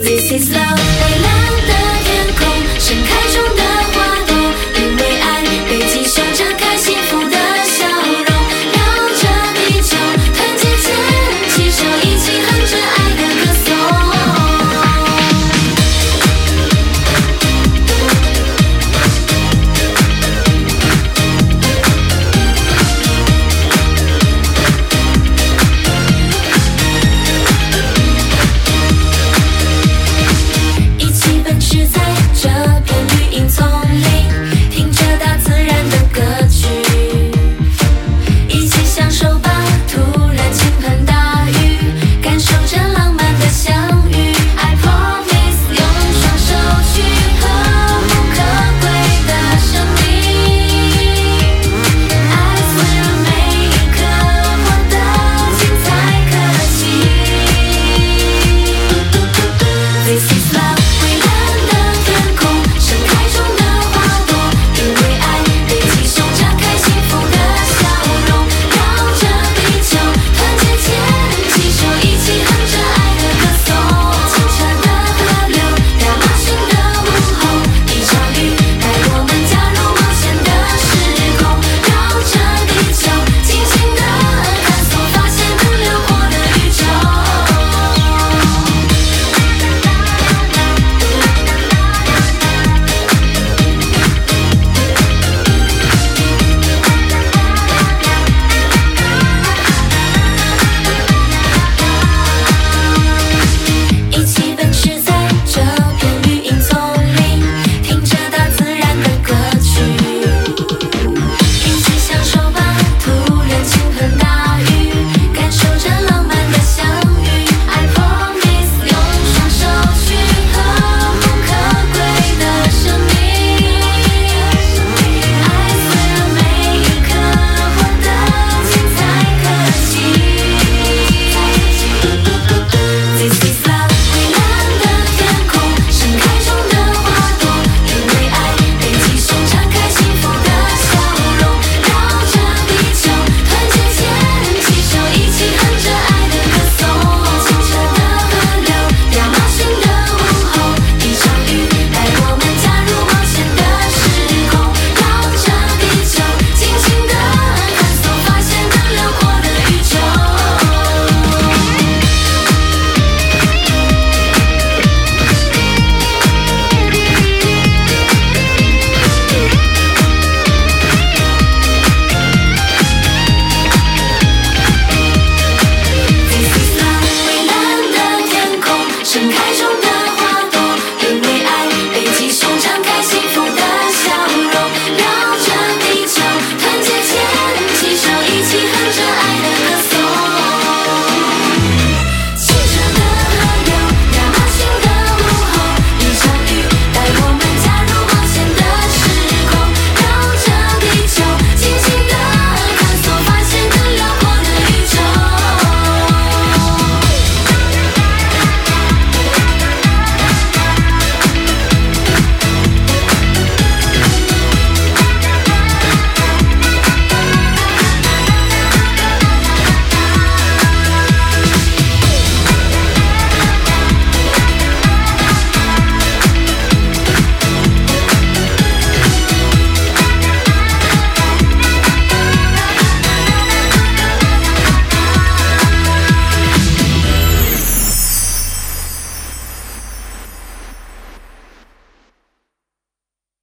This is love.